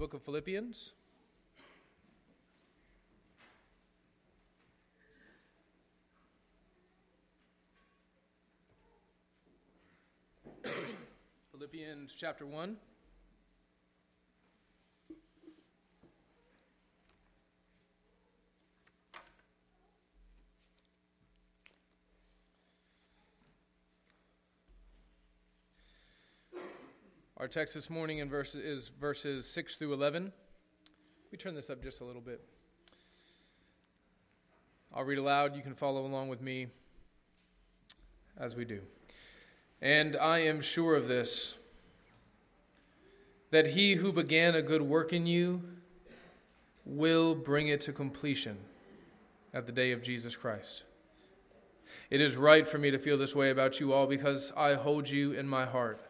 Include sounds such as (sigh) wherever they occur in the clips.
Book of Philippians. (coughs) Philippians chapter 1. Our text this morning in verse, is verses 6 through 11. We turn this up just a little bit. I'll read aloud. You can follow along with me as we do. And I am sure of this that he who began a good work in you will bring it to completion at the day of Jesus Christ. It is right for me to feel this way about you all because I hold you in my heart.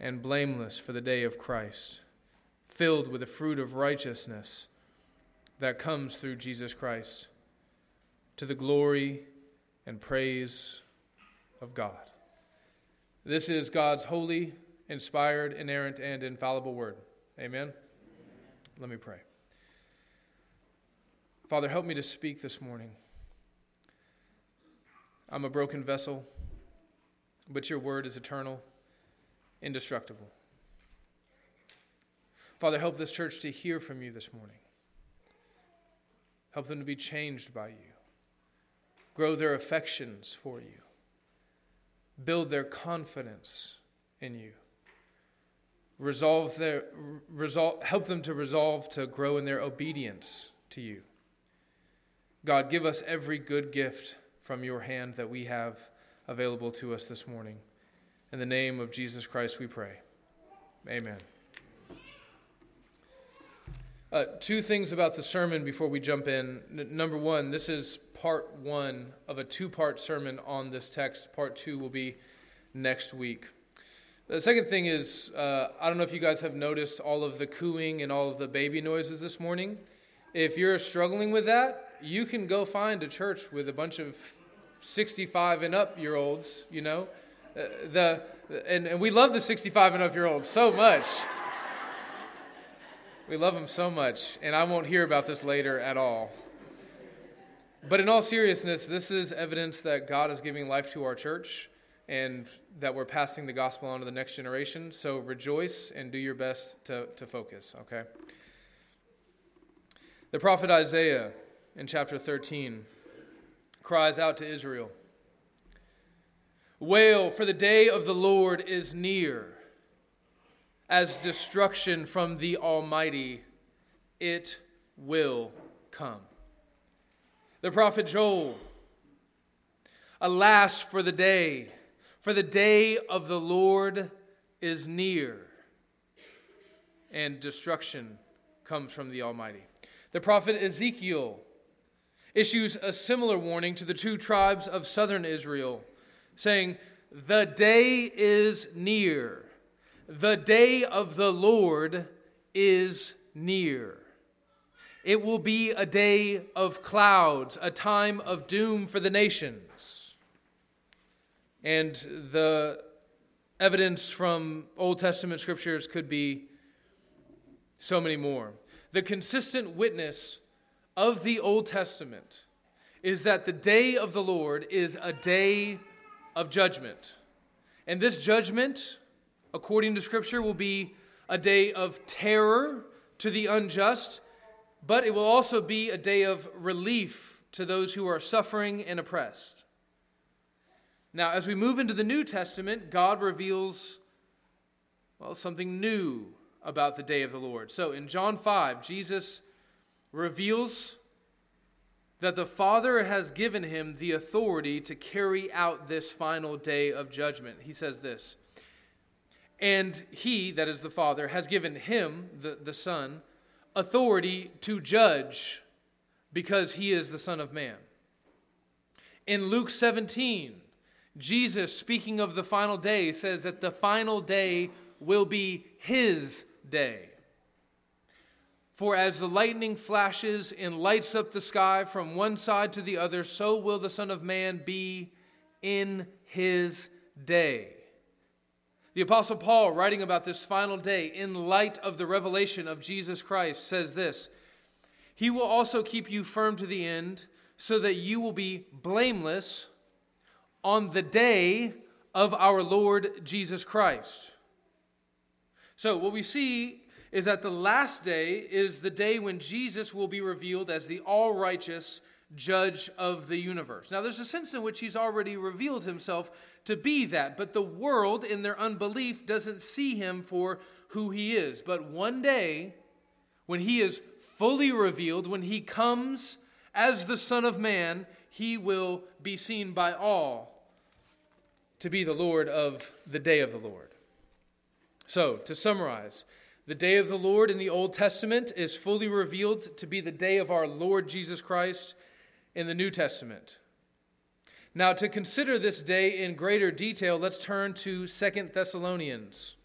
and blameless for the day of Christ, filled with the fruit of righteousness that comes through Jesus Christ, to the glory and praise of God. This is God's holy, inspired, inerrant, and infallible word. Amen? Amen. Let me pray. Father, help me to speak this morning. I'm a broken vessel, but your word is eternal indestructible. Father, help this church to hear from you this morning. Help them to be changed by you. Grow their affections for you. Build their confidence in you. Resolve their resolve, help them to resolve to grow in their obedience to you. God, give us every good gift from your hand that we have available to us this morning. In the name of Jesus Christ, we pray. Amen. Uh, two things about the sermon before we jump in. N- number one, this is part one of a two part sermon on this text. Part two will be next week. The second thing is, uh, I don't know if you guys have noticed all of the cooing and all of the baby noises this morning. If you're struggling with that, you can go find a church with a bunch of 65 and up year olds, you know, Uh, the, and, and we love the 65 and up year olds so much. We love them so much, and I won't hear about this later at all. But in all seriousness, this is evidence that God is giving life to our church and that we're passing the gospel on to the next generation. So rejoice and do your best to, to focus, okay? The prophet Isaiah in chapter 13 cries out to Israel Wail, for the day of the Lord is near. As destruction from the Almighty, it will come. The prophet Joel, Alas for the day, for the day of the Lord is near, and destruction comes from the Almighty. The prophet Ezekiel issues a similar warning to the two tribes of southern Israel saying, The day is near. The day of the Lord is near. It will be a day of clouds, a time of doom for the nations. And the evidence from Old Testament scriptures could be so many more. The consistent witness of the Old Testament is that the day of the Lord is a day of judgment. And this judgment, according to Scripture, will be a day of terror to the unjust, but it will also be a day of relief to those who are suffering and oppressed. Now, as we move into the New Testament, God reveals, well, something new about the day of the Lord. So in John 5, Jesus reveals that the Father has given him the authority to carry out this final day of judgment. He says this And he, that is the Father, has given him, the, the Son, authority to judge because he is the Son of Man. In Luke 17, Jesus, speaking of the final day, says that the final day will be his day. For as the lightning flashes and lights up the sky from one side to the other, so will the Son of Man be in his day. The Apostle Paul, writing about this final day in light of the revelation of Jesus Christ, says this He will also keep you firm to the end, so that you will be blameless on the day of our Lord Jesus Christ. So, what we see is that the last day is the day when Jesus will be revealed as the all righteous judge of the universe. Now, there's a sense in which he's already revealed himself to be that, but the world, in their unbelief, doesn't see him for who he is. But one day, when he is fully revealed, when he comes as the Son of Man, he will be seen by all to be the Lord of the day of the Lord. So, to summarize, the day of the Lord in the Old Testament is fully revealed to be the day of our Lord Jesus Christ in the New Testament. Now, to consider this day in greater detail, let's turn to Second Thessalonians.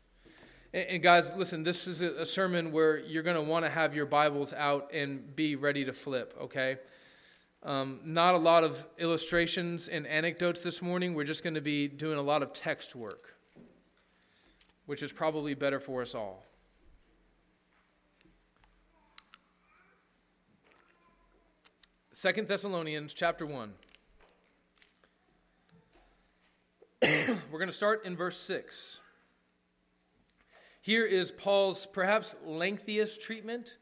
And, guys, listen, this is a sermon where you're going to want to have your Bibles out and be ready to flip, okay? Um, not a lot of illustrations and anecdotes this morning. We're just going to be doing a lot of text work, which is probably better for us all. Second Thessalonians chapter 1. (clears throat) We're going to start in verse 6. Here is Paul's perhaps lengthiest treatment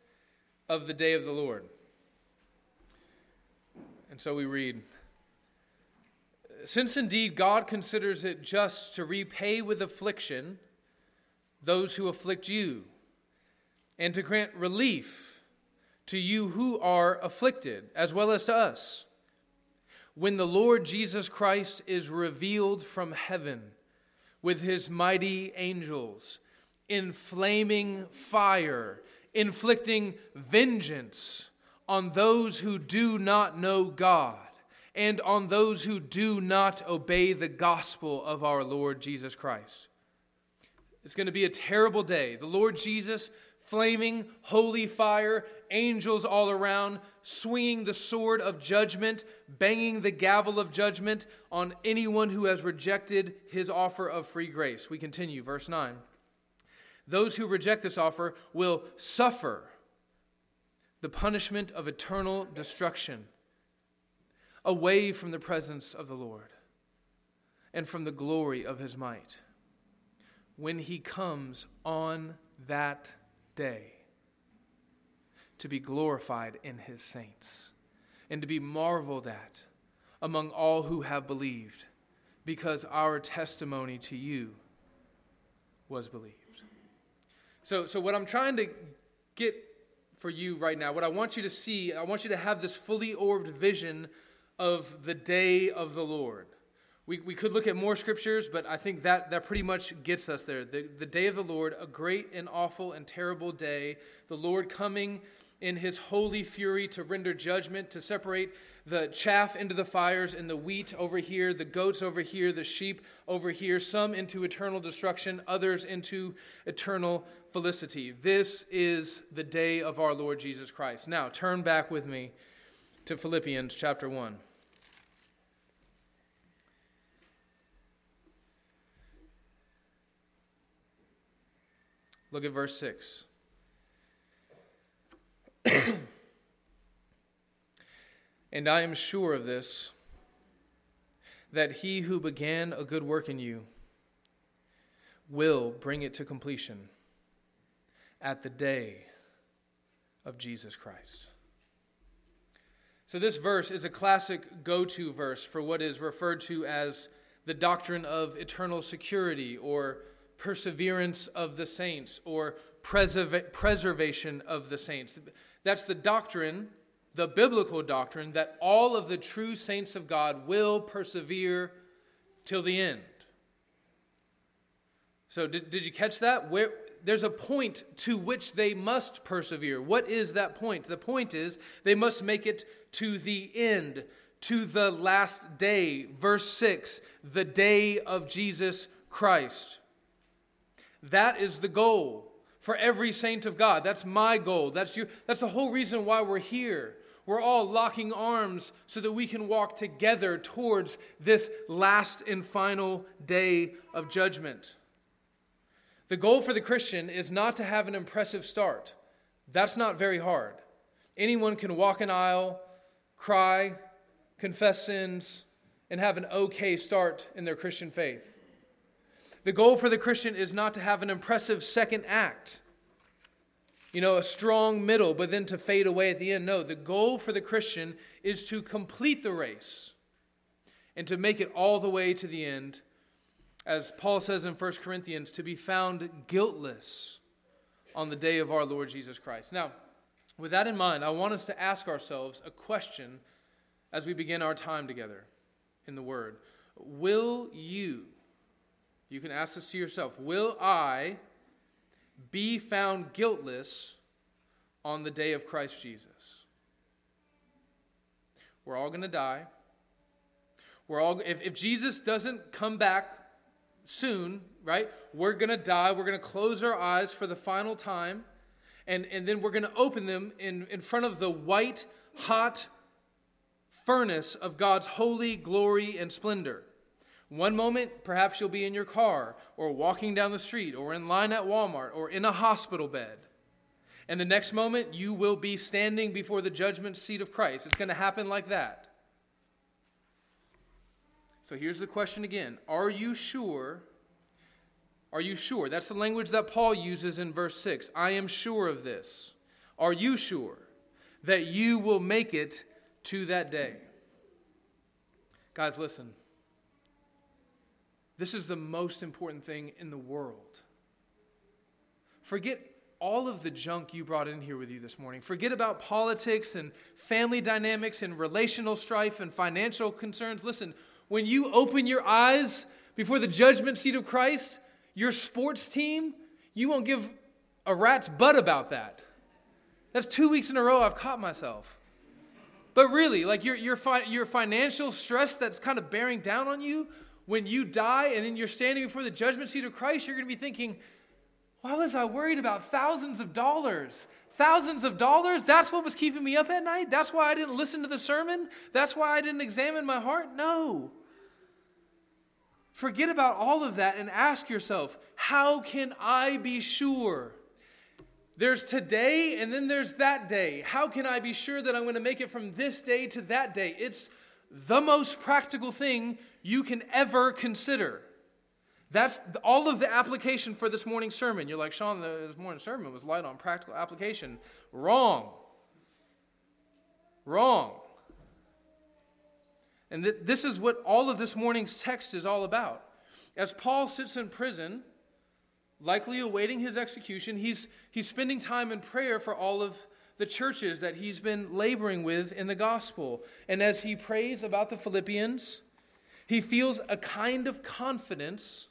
of the day of the Lord. And so we read Since indeed God considers it just to repay with affliction those who afflict you, and to grant relief to you who are afflicted, as well as to us. When the Lord Jesus Christ is revealed from heaven with his mighty angels in flaming fire, inflicting vengeance on those who do not know God and on those who do not obey the gospel of our Lord Jesus Christ. It's going to be a terrible day. The Lord Jesus flaming holy fire, angels all around, swinging the sword of judgment, banging the gavel of judgment on anyone who has rejected his offer of free grace. We continue, verse 9. Those who reject this offer will suffer the punishment of eternal destruction away from the presence of the Lord and from the glory of his might when he comes on that day to be glorified in his saints and to be marveled at among all who have believed, because our testimony to you was believed. So, so what I'm trying to get for you right now, what I want you to see, I want you to have this fully orbed vision of the day of the Lord. We, we could look at more scriptures, but I think that, that pretty much gets us there. The, the day of the Lord, a great and awful and terrible day. The Lord coming in his holy fury to render judgment, to separate the chaff into the fires and the wheat over here, the goats over here, the sheep over here, some into eternal destruction, others into eternal felicity. This is the day of our Lord Jesus Christ. Now, turn back with me to Philippians chapter 1. Look at verse 6. (clears throat) and I am sure of this, that he who began a good work in you will bring it to completion at the day of Jesus Christ. So, this verse is a classic go to verse for what is referred to as the doctrine of eternal security or perseverance of the saints or preserva- preservation of the saints. That's the doctrine, the biblical doctrine, that all of the true saints of God will persevere till the end. So, did, did you catch that? Where, there's a point to which they must persevere. What is that point? The point is they must make it to the end, to the last day. Verse 6 the day of Jesus Christ. That is the goal for every saint of God. That's my goal. That's you. That's the whole reason why we're here. We're all locking arms so that we can walk together towards this last and final day of judgment. The goal for the Christian is not to have an impressive start. That's not very hard. Anyone can walk an aisle, cry, confess sins, and have an okay start in their Christian faith. The goal for the Christian is not to have an impressive second act, you know, a strong middle, but then to fade away at the end. No, the goal for the Christian is to complete the race and to make it all the way to the end, as Paul says in 1 Corinthians, to be found guiltless on the day of our Lord Jesus Christ. Now, with that in mind, I want us to ask ourselves a question as we begin our time together in the Word. Will you you can ask this to yourself Will I be found guiltless on the day of Christ Jesus? We're all going to die. We're all, if, if Jesus doesn't come back soon, right, we're going to die. We're going to close our eyes for the final time. And, and then we're going to open them in, in front of the white, hot furnace of God's holy glory and splendor. One moment, perhaps you'll be in your car, or walking down the street, or in line at Walmart, or in a hospital bed. And the next moment, you will be standing before the judgment seat of Christ. It's going to happen like that. So here's the question again Are you sure? Are you sure? That's the language that Paul uses in verse 6. I am sure of this. Are you sure that you will make it to that day? Guys, listen. This is the most important thing in the world. Forget all of the junk you brought in here with you this morning. Forget about politics and family dynamics and relational strife and financial concerns. Listen, when you open your eyes before the judgment seat of Christ, your sports team, you won't give a rat's butt about that. That's two weeks in a row I've caught myself. But really, like your, your, fi- your financial stress that's kind of bearing down on you, when you die and then you're standing before the judgment seat of Christ, you're going to be thinking, why was I worried about thousands of dollars? Thousands of dollars? That's what was keeping me up at night? That's why I didn't listen to the sermon? That's why I didn't examine my heart? No. Forget about all of that and ask yourself, how can I be sure? There's today and then there's that day. How can I be sure that I'm going to make it from this day to that day? It's the most practical thing you can ever consider. That's all of the application for this morning's sermon. You're like, Sean, this morning's sermon was light on practical application. Wrong. Wrong. And th- this is what all of this morning's text is all about. As Paul sits in prison, likely awaiting his execution, he's, he's spending time in prayer for all of the churches that he's been laboring with in the gospel. And as he prays about the Philippians, he feels a kind of confidence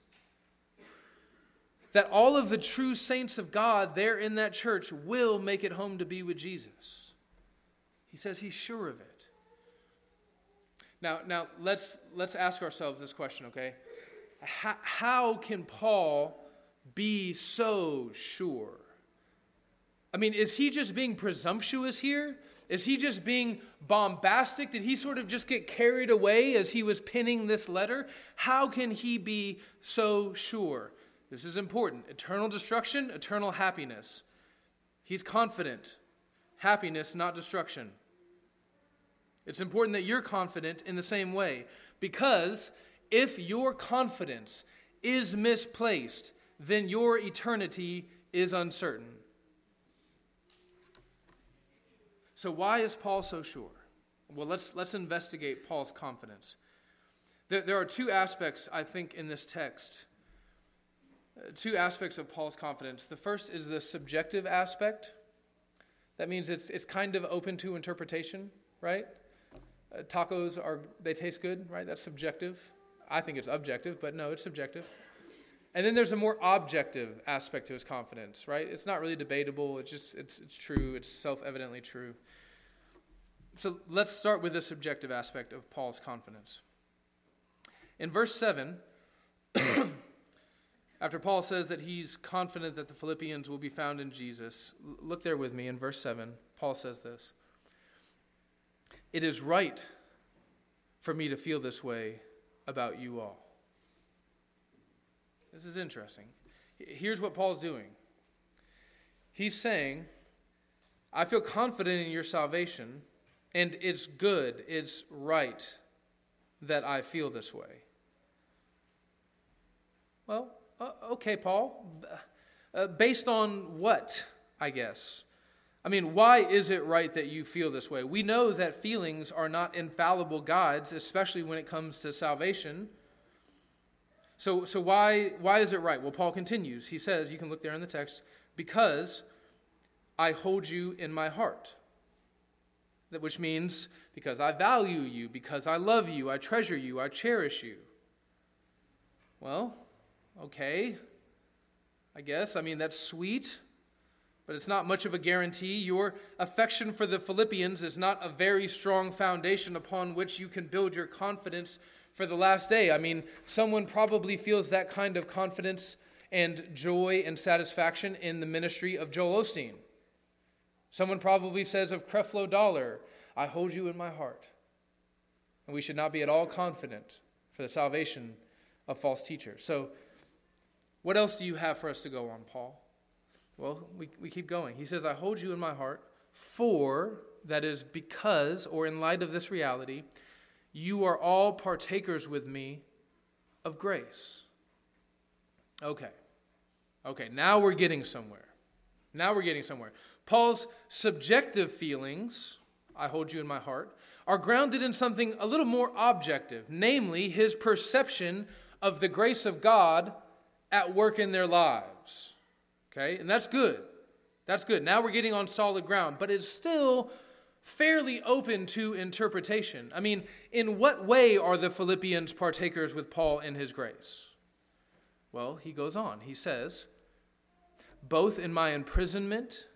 that all of the true saints of God there in that church will make it home to be with Jesus. He says he's sure of it. Now, now let's, let's ask ourselves this question, okay? How, how can Paul be so sure? I mean, is he just being presumptuous here? Is he just being bombastic? Did he sort of just get carried away as he was penning this letter? How can he be so sure? This is important. Eternal destruction, eternal happiness. He's confident. Happiness, not destruction. It's important that you're confident in the same way because if your confidence is misplaced, then your eternity is uncertain. So, why is Paul so sure? Well, let's, let's investigate Paul's confidence. There, there are two aspects, I think, in this text. Uh, two aspects of Paul's confidence. The first is the subjective aspect. That means it's, it's kind of open to interpretation, right? Uh, tacos are, they taste good, right? That's subjective. I think it's objective, but no, it's subjective. And then there's a more objective aspect to his confidence, right? It's not really debatable. It's just it's it's true. It's self-evidently true. So let's start with the subjective aspect of Paul's confidence. In verse 7, (coughs) after Paul says that he's confident that the Philippians will be found in Jesus, look there with me in verse 7. Paul says this It is right for me to feel this way about you all. This is interesting. Here's what Paul's doing he's saying, I feel confident in your salvation, and it's good, it's right that I feel this way. Well, uh, okay, Paul. Uh, based on what, I guess? I mean, why is it right that you feel this way? We know that feelings are not infallible guides, especially when it comes to salvation. So, so why, why is it right? Well, Paul continues. He says, you can look there in the text, because I hold you in my heart. Which means because I value you, because I love you, I treasure you, I cherish you. Well, okay, I guess. I mean, that's sweet but it's not much of a guarantee. Your affection for the Philippians is not a very strong foundation upon which you can build your confidence for the last day. I mean, someone probably feels that kind of confidence and joy and satisfaction in the ministry of Joel Osteen. Someone probably says of Creflo Dollar, I hold you in my heart. And we should not be at all confident for the salvation of false teachers. So, what else do you have for us to go on, Paul? Well, we, we keep going. He says, I hold you in my heart, for, that is, because, or in light of this reality, you are all partakers with me of grace. Okay. Okay, now we're getting somewhere. Now we're getting somewhere. Paul's subjective feelings, I hold you in my heart, are grounded in something a little more objective, namely his perception of the grace of God at work in their lives. Okay? And that's good. That's good. Now we're getting on solid ground, but it's still fairly open to interpretation. I mean, in what way are the Philippians partakers with Paul in his grace? Well, he goes on. He says, both in my imprisonment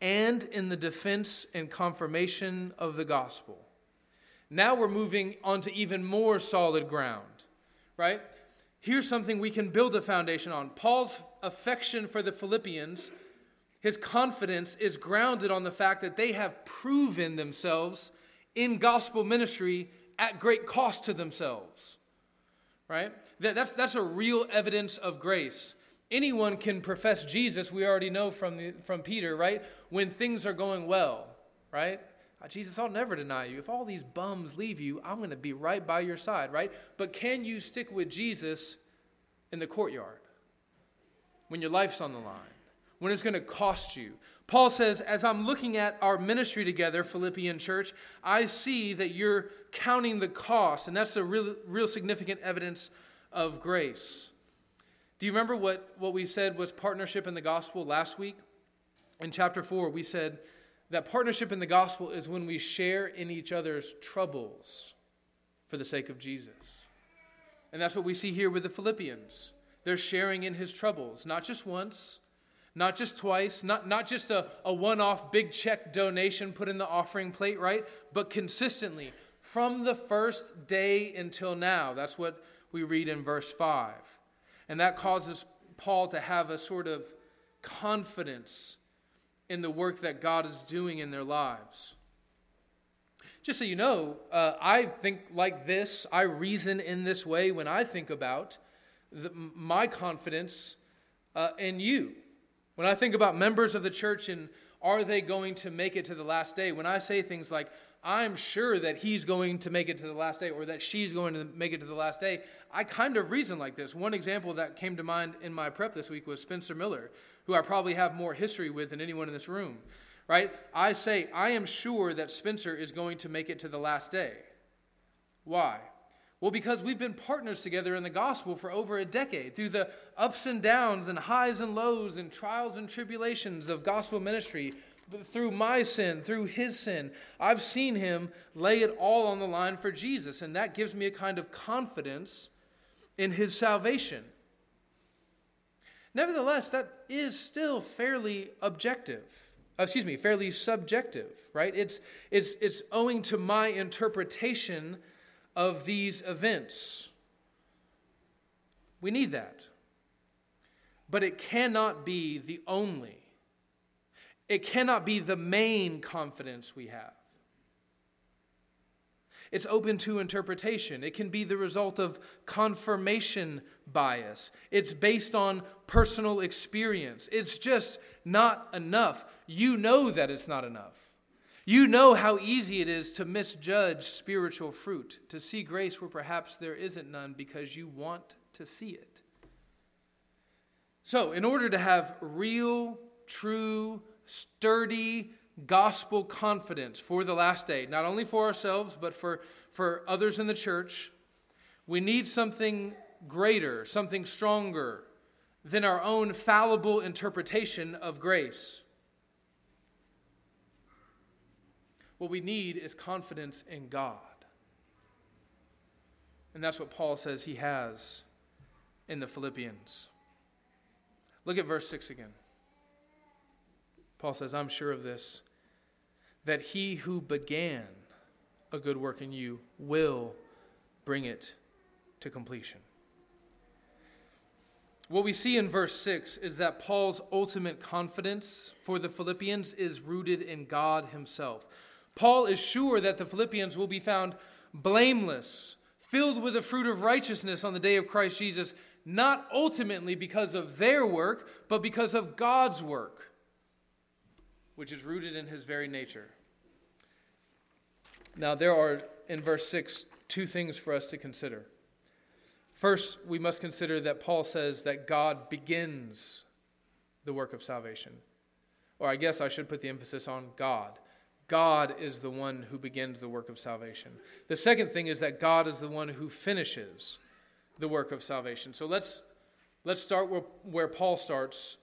and in the defense and confirmation of the gospel. Now we're moving on to even more solid ground, right? here's something we can build a foundation on. Paul's affection for the Philippians, his confidence is grounded on the fact that they have proven themselves in gospel ministry at great cost to themselves. Right? That's, that's a real evidence of grace. Anyone can profess Jesus, we already know from, the, from Peter, right? When things are going well, right? Uh, Jesus, I'll never deny you. If all these bums leave you, I'm going to be right by your side, right? But can you stick with Jesus in the courtyard when your life's on the line, when it's going to cost you? Paul says, as I'm looking at our ministry together, Philippian church, I see that you're counting the cost, and that's a real, real significant evidence of grace. Do you remember what, what we said was partnership in the gospel last week? In chapter 4, we said, that partnership in the gospel is when we share in each other's troubles for the sake of Jesus. And that's what we see here with the Philippians. They're sharing in his troubles, not just once, not just twice, not, not just a, a one off big check donation put in the offering plate, right? But consistently from the first day until now. That's what we read in verse 5. And that causes Paul to have a sort of confidence in the work that God is doing in their lives. Just so you know, uh, I think like this, I reason in this way when I think about the, my confidence uh, in you. When I think about members of the church and are they going to make it to the last day, when I say things like, I'm sure that he's going to make it to the last day or that she's going to make it to the last day, I kind of reason like this. One example that came to mind in my prep this week was Spencer Miller, who I probably have more history with than anyone in this room, right? I say, I am sure that Spencer is going to make it to the last day. Why? Well, because we've been partners together in the gospel for over a decade through the ups and downs and highs and lows and trials and tribulations of gospel ministry. Through my sin, through his sin, I've seen him lay it all on the line for Jesus, and that gives me a kind of confidence in his salvation. Nevertheless, that is still fairly objective. Uh, excuse me, fairly subjective, right? It's, it's, it's owing to my interpretation of these events. We need that. But it cannot be the only, it cannot be the main confidence we have. It's open to interpretation. It can be the result of confirmation bias. It's based on personal experience. It's just not enough. You know that it's not enough. You know how easy it is to misjudge spiritual fruit, to see grace where perhaps there isn't none because you want to see it. So, in order to have real, true, sturdy gospel confidence for the last day, not only for ourselves, but for, for others in the church, we need something greater, something stronger than our own fallible interpretation of grace. What we need is confidence in God. And that's what Paul says he has in the Philippians. Look at verse 6 again. Paul says, I'm sure of this, that he who began a good work in you will bring it to completion. What we see in verse 6 is that Paul's ultimate confidence for the Philippians is rooted in God himself. Paul is sure that the Philippians will be found blameless, filled with the fruit of righteousness on the day of Christ Jesus, not ultimately because of their work, but because of God's work, which is rooted in his very nature. Now, there are, in verse 6, two things for us to consider. First, we must consider that Paul says that God begins the work of salvation. Or I guess I should put the emphasis on God. God is the one who begins the work of salvation. The second thing is that God is the one who finishes the work of salvation. So let's let's start where, where Paul starts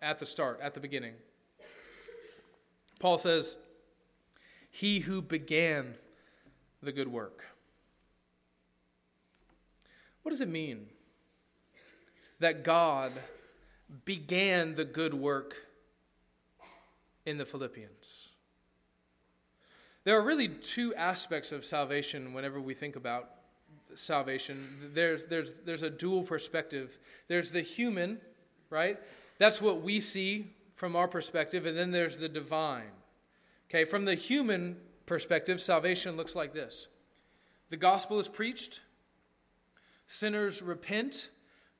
at the start, at the beginning. Paul says, He who began the good work. What does it mean that God began the good work in the Philippians? There are really two aspects of salvation whenever we think about salvation. There's, there's, there's a dual perspective. There's the human, right? That's what we see from our perspective, and then there's the divine. Okay, from the human perspective, salvation looks like this the gospel is preached, sinners repent,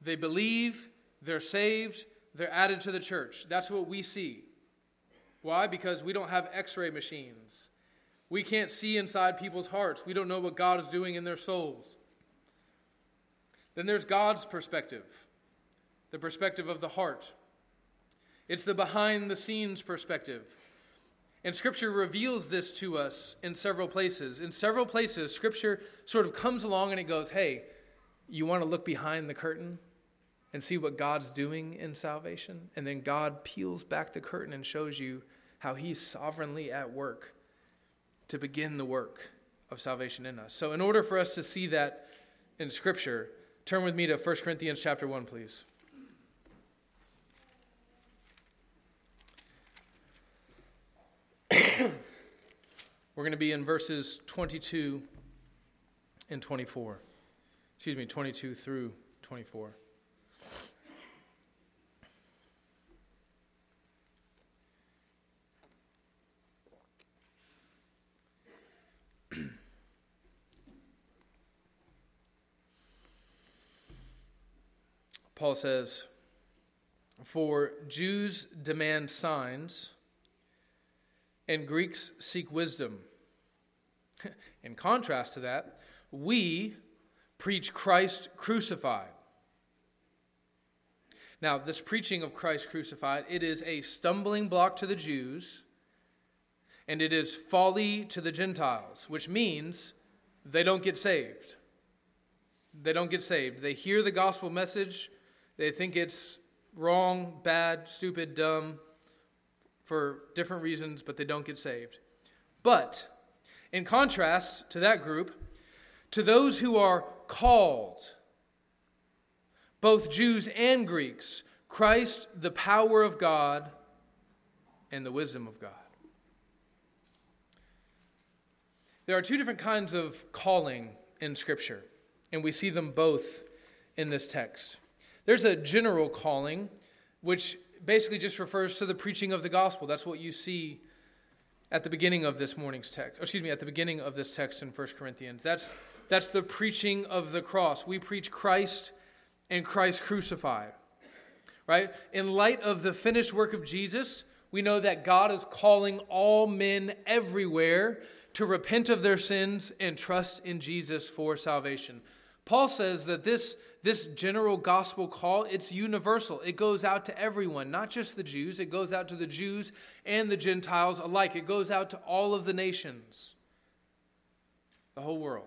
they believe, they're saved, they're added to the church. That's what we see. Why? Because we don't have x ray machines. We can't see inside people's hearts. We don't know what God is doing in their souls. Then there's God's perspective, the perspective of the heart. It's the behind the scenes perspective. And Scripture reveals this to us in several places. In several places, Scripture sort of comes along and it goes, hey, you want to look behind the curtain and see what God's doing in salvation? And then God peels back the curtain and shows you how He's sovereignly at work to begin the work of salvation in us. So, in order for us to see that in Scripture, turn with me to 1 Corinthians chapter 1, please. (coughs) We're going to be in verses 22 and 24. Excuse me, 22 through 24. Paul says, For Jews demand signs, and Greeks seek wisdom. (laughs) In contrast to that, we preach Christ crucified. Now, this preaching of Christ crucified, it is a stumbling block to the Jews, and it is folly to the Gentiles, which means they don't get saved. They don't get saved. They hear the gospel message, they think it's wrong, bad, stupid, dumb for different reasons, but they don't get saved. But in contrast to that group, to those who are called, both Jews and Greeks, Christ, the power of God and the wisdom of God. There are two different kinds of calling in Scripture, and we see them both in this text. There's a general calling, which basically just refers to the preaching of the gospel. That's what you see at the beginning of this morning's text. Excuse me, at the beginning of this text in 1 Corinthians. That's, that's the preaching of the cross. We preach Christ and Christ crucified. Right? In light of the finished work of Jesus, we know that God is calling all men everywhere to repent of their sins and trust in Jesus for salvation. Paul says that this this general gospel call, it's universal. It goes out to everyone, not just the Jews. It goes out to the Jews and the Gentiles alike. It goes out to all of the nations, the whole world.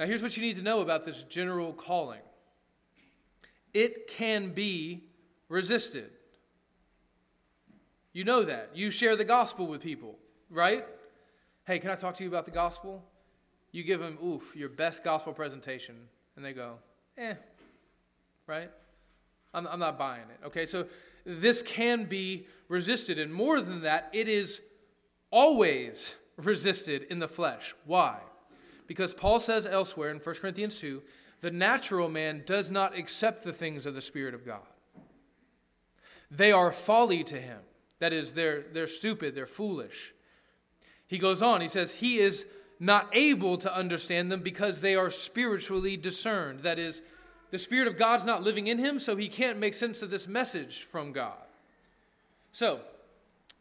Now, here's what you need to know about this general calling it can be resisted. You know that. You share the gospel with people, right? Hey, can I talk to you about the gospel? You give them, oof, your best gospel presentation and they go, eh, right? I'm, I'm not buying it. Okay, so this can be resisted. And more than that, it is always resisted in the flesh. Why? Because Paul says elsewhere in 1 Corinthians 2 the natural man does not accept the things of the Spirit of God. They are folly to him. That is, they're, they're stupid, they're foolish. He goes on, he says, He is not able to understand them because they are spiritually discerned. That is, the Spirit of God's not living in him, so he can't make sense of this message from God. So,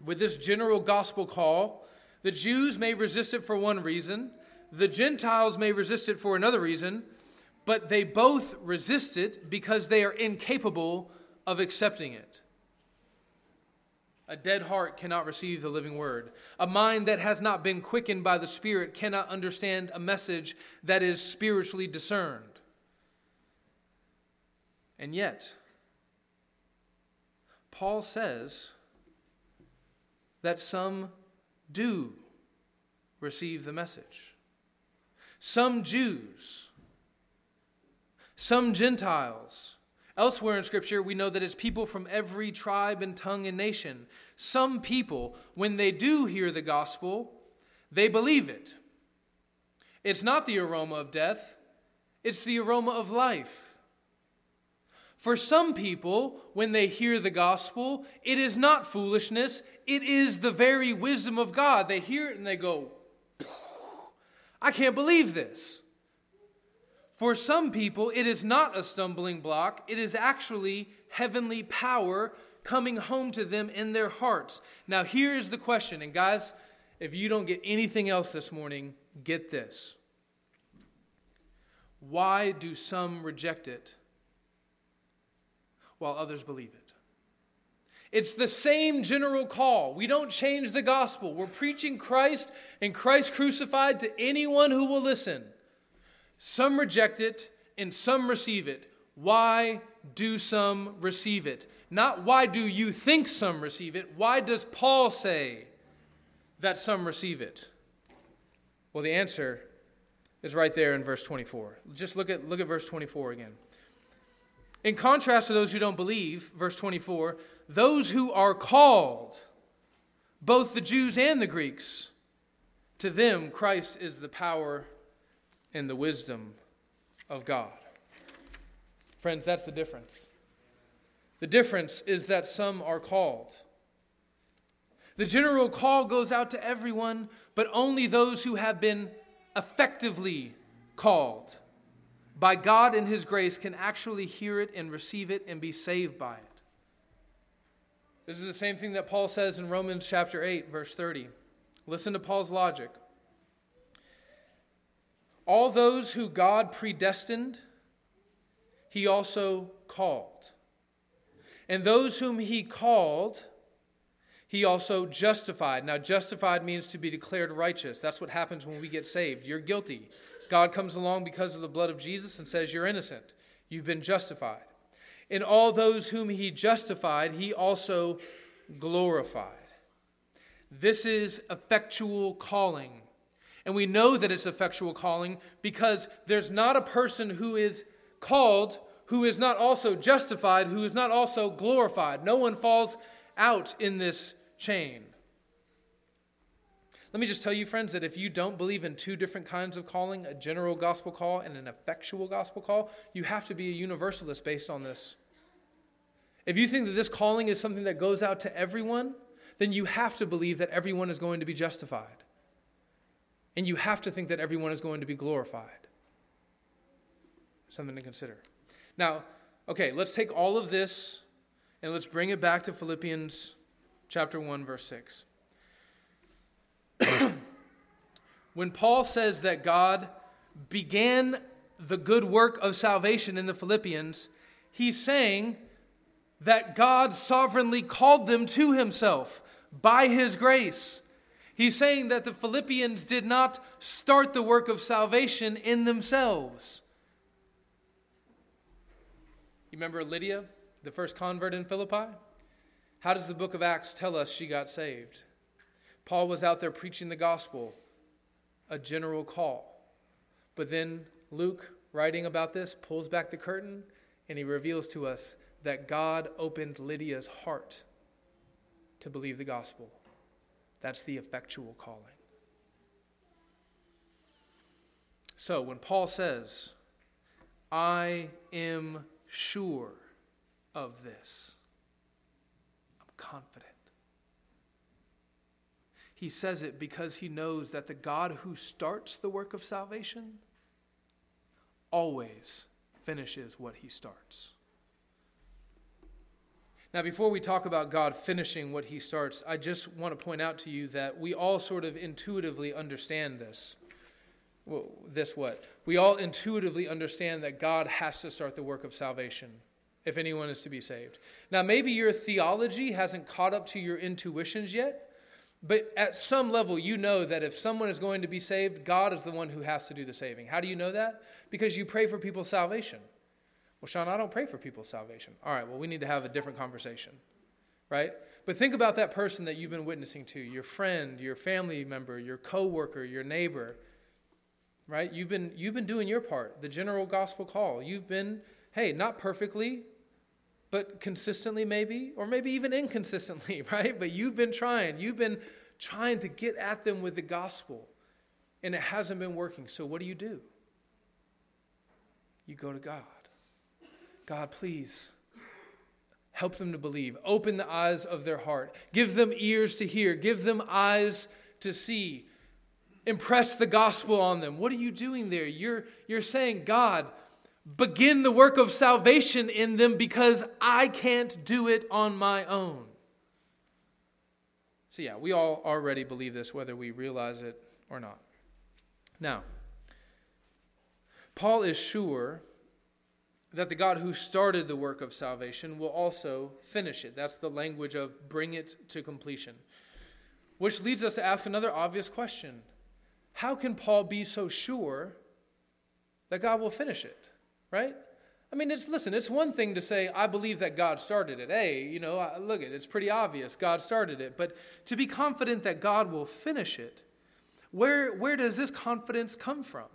with this general gospel call, the Jews may resist it for one reason, the Gentiles may resist it for another reason, but they both resist it because they are incapable of accepting it. A dead heart cannot receive the living word. A mind that has not been quickened by the Spirit cannot understand a message that is spiritually discerned. And yet, Paul says that some do receive the message. Some Jews, some Gentiles, Elsewhere in Scripture, we know that it's people from every tribe and tongue and nation. Some people, when they do hear the gospel, they believe it. It's not the aroma of death, it's the aroma of life. For some people, when they hear the gospel, it is not foolishness, it is the very wisdom of God. They hear it and they go, I can't believe this. For some people, it is not a stumbling block, it is actually heavenly power coming home to them in their hearts. Now, here is the question, and guys, if you don't get anything else this morning, get this. Why do some reject it while others believe it? It's the same general call. We don't change the gospel. We're preaching Christ and Christ crucified to anyone who will listen. Some reject it and some receive it. Why do some receive it? Not why do you think some receive it? Why does Paul say that some receive it? Well, the answer is right there in verse 24. Just look at, look at verse 24 again. In contrast to those who don't believe, verse 24, those who are called, both the Jews and the Greeks, to them Christ is the power in the wisdom of God. Friends, that's the difference. The difference is that some are called. The general call goes out to everyone, but only those who have been effectively called by God in His grace can actually hear it and receive it and be saved by it. This is the same thing that Paul says in Romans chapter 8, verse 30. Listen to Paul's logic. All those who God predestined, he also called. And those whom he called, he also justified. Now, justified means to be declared righteous. That's what happens when we get saved. You're guilty. God comes along because of the blood of Jesus and says, You're innocent. You've been justified. And all those whom he justified, he also glorified. This is effectual calling. And we know that it's effectual calling because there's not a person who is called who is not also justified, who is not also glorified. No one falls out in this chain. Let me just tell you, friends, that if you don't believe in two different kinds of calling, a general gospel call and an effectual gospel call, you have to be a universalist based on this. If you think that this calling is something that goes out to everyone, then you have to believe that everyone is going to be justified. And you have to think that everyone is going to be glorified. Something to consider. Now, okay, let's take all of this and let's bring it back to Philippians chapter 1 verse 6. (clears throat) when Paul says that God began the good work of salvation in the Philippians, he's saying that God sovereignly called them to himself by his grace. He's saying that the Philippians did not start the work of salvation in themselves. You remember Lydia, the first convert in Philippi? How does the book of Acts tell us she got saved? Paul was out there preaching the gospel, a general call. But then Luke, writing about this, pulls back the curtain and he reveals to us that God opened Lydia's heart to believe the gospel. That's the effectual calling. So when Paul says, I am sure of this. I'm confident. He says it because he knows that the God who starts the work of salvation always finishes what he starts. Now, before we talk about God finishing what he starts, I just want to point out to you that we all sort of intuitively understand this. Well, this what? We all intuitively understand that God has to start the work of salvation if anyone is to be saved. Now, maybe your theology hasn't caught up to your intuitions yet, but at some level, you know that if someone is going to be saved, God is the one who has to do the saving. How do you know that? Because you pray for people's salvation. Well, Sean, I don't pray for people's salvation. All right, well, we need to have a different conversation, right? But think about that person that you've been witnessing to your friend, your family member, your coworker, your neighbor right? You've been, you've been doing your part, the general gospel call. You've been, hey, not perfectly, but consistently maybe, or maybe even inconsistently, (laughs) right? But you've been trying. You've been trying to get at them with the gospel, and it hasn't been working. So what do you do? You go to God. God, please help them to believe. Open the eyes of their heart. Give them ears to hear. Give them eyes to see impress the gospel on them. What are you doing there? You're, you're saying, God, begin the work of salvation in them because I can't do it on my own. So, yeah, we all already believe this, whether we realize it or not. Now, Paul is sure that the God who started the work of salvation will also finish it. That's the language of bring it to completion. Which leads us to ask another obvious question how can Paul be so sure that God will finish it? Right? I mean, it's listen, it's one thing to say, I believe that God started it. Hey, you know, look it's pretty obvious. God started it. But to be confident that God will finish it, where, where does this confidence come from?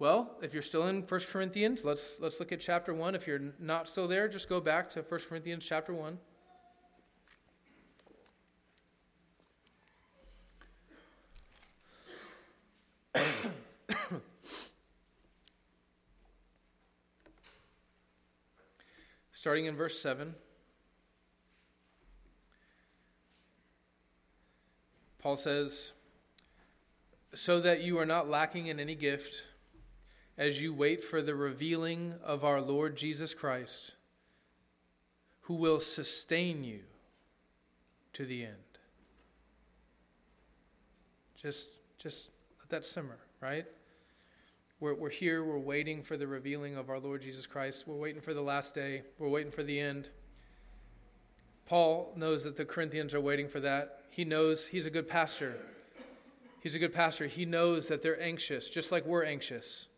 Well, if you're still in 1 Corinthians, let's, let's look at chapter 1. If you're not still there, just go back to 1 Corinthians chapter 1. (coughs) starting in verse 7. Paul says, So that you are not lacking in any gift as you wait for the revealing of our Lord Jesus Christ, who will sustain you to the end. Just, just let that simmer, right? We're, we're here, we're waiting for the revealing of our Lord Jesus Christ. We're waiting for the last day, we're waiting for the end. Paul knows that the Corinthians are waiting for that. He knows he's a good pastor. He's a good pastor. He knows that they're anxious, just like we're anxious.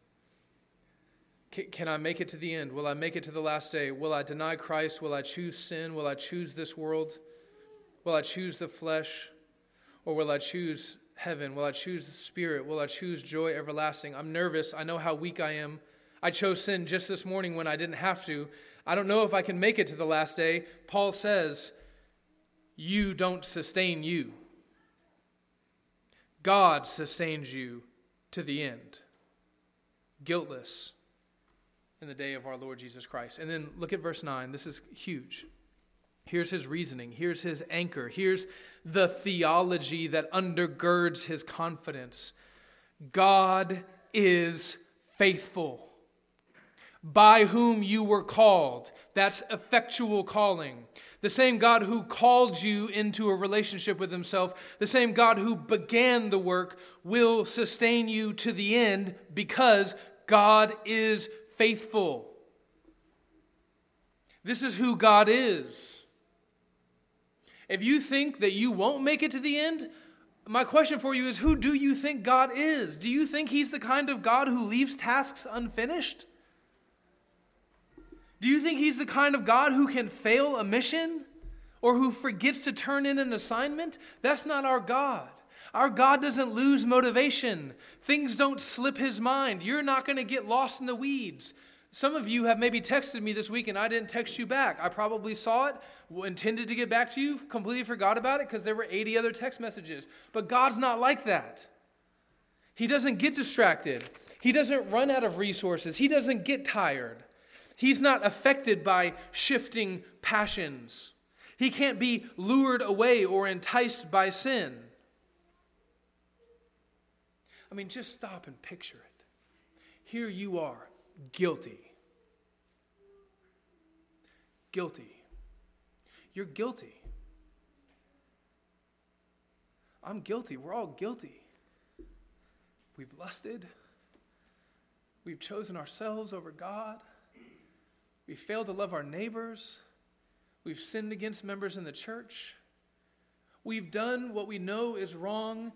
Can I make it to the end? Will I make it to the last day? Will I deny Christ? Will I choose sin? Will I choose this world? Will I choose the flesh? Or will I choose heaven? Will I choose the Spirit? Will I choose joy everlasting? I'm nervous. I know how weak I am. I chose sin just this morning when I didn't have to. I don't know if I can make it to the last day. Paul says, You don't sustain you. God sustains you to the end, guiltless in the day of our Lord Jesus Christ. And then look at verse 9. This is huge. Here's his reasoning. Here's his anchor. Here's the theology that undergirds his confidence. God is faithful, by whom you were called. That's effectual calling. The same God who called you into a relationship with himself, the same God who began the work, will sustain you to the end because God is faithful. This is who God is. If you think that you won't make it to the end, my question for you is who do you think God is? Do you think He's the kind of God who leaves tasks unfinished? Do you think He's the kind of God who can fail a mission or who forgets to turn in an assignment? That's not our God. Our God doesn't lose motivation. Things don't slip his mind. You're not going to get lost in the weeds. Some of you have maybe texted me this week and I didn't text you back. I probably saw it, intended to get back to you, completely forgot about it because there were 80 other text messages. But God's not like that. He doesn't get distracted, He doesn't run out of resources, He doesn't get tired. He's not affected by shifting passions. He can't be lured away or enticed by sin. I mean, just stop and picture it. Here you are, guilty guilty. You're guilty. I'm guilty. We're all guilty. We've lusted. We've chosen ourselves over God. We've failed to love our neighbors. We've sinned against members in the church. We've done what we know is wrong.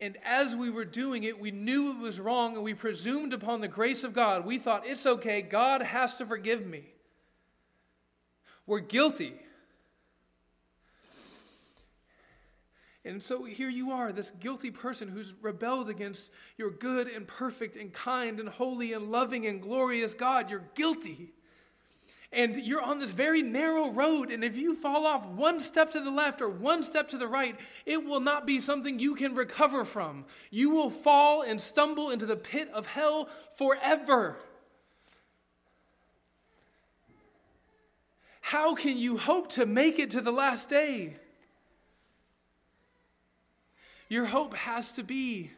And as we were doing it, we knew it was wrong and we presumed upon the grace of God. We thought, it's okay. God has to forgive me. We're guilty. And so here you are, this guilty person who's rebelled against your good and perfect and kind and holy and loving and glorious God. You're guilty. And you're on this very narrow road. And if you fall off one step to the left or one step to the right, it will not be something you can recover from. You will fall and stumble into the pit of hell forever. How can you hope to make it to the last day? Your hope has to be,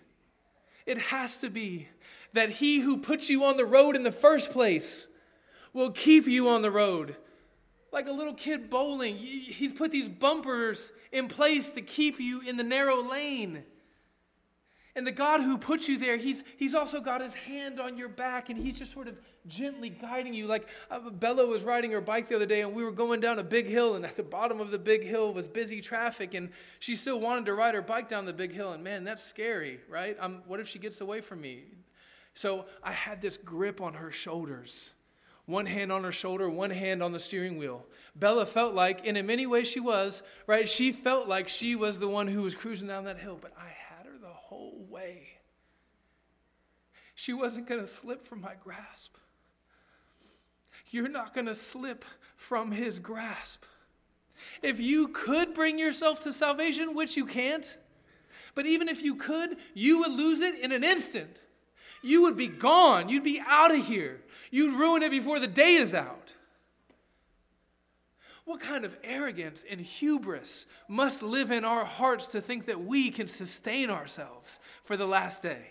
it has to be that He who puts you on the road in the first place will keep you on the road. Like a little kid bowling, He's put these bumpers in place to keep you in the narrow lane. And the God who put you there, he's, he's also got his hand on your back and he's just sort of gently guiding you. Like uh, Bella was riding her bike the other day and we were going down a big hill, and at the bottom of the big hill was busy traffic, and she still wanted to ride her bike down the big hill. And man, that's scary, right? Um, what if she gets away from me? So I had this grip on her shoulders one hand on her shoulder, one hand on the steering wheel. Bella felt like, and in many ways she was, right? She felt like she was the one who was cruising down that hill, but I had her the whole way. She wasn't going to slip from my grasp. You're not going to slip from his grasp. If you could bring yourself to salvation, which you can't, but even if you could, you would lose it in an instant. You would be gone. You'd be out of here. You'd ruin it before the day is out. What kind of arrogance and hubris must live in our hearts to think that we can sustain ourselves for the last day?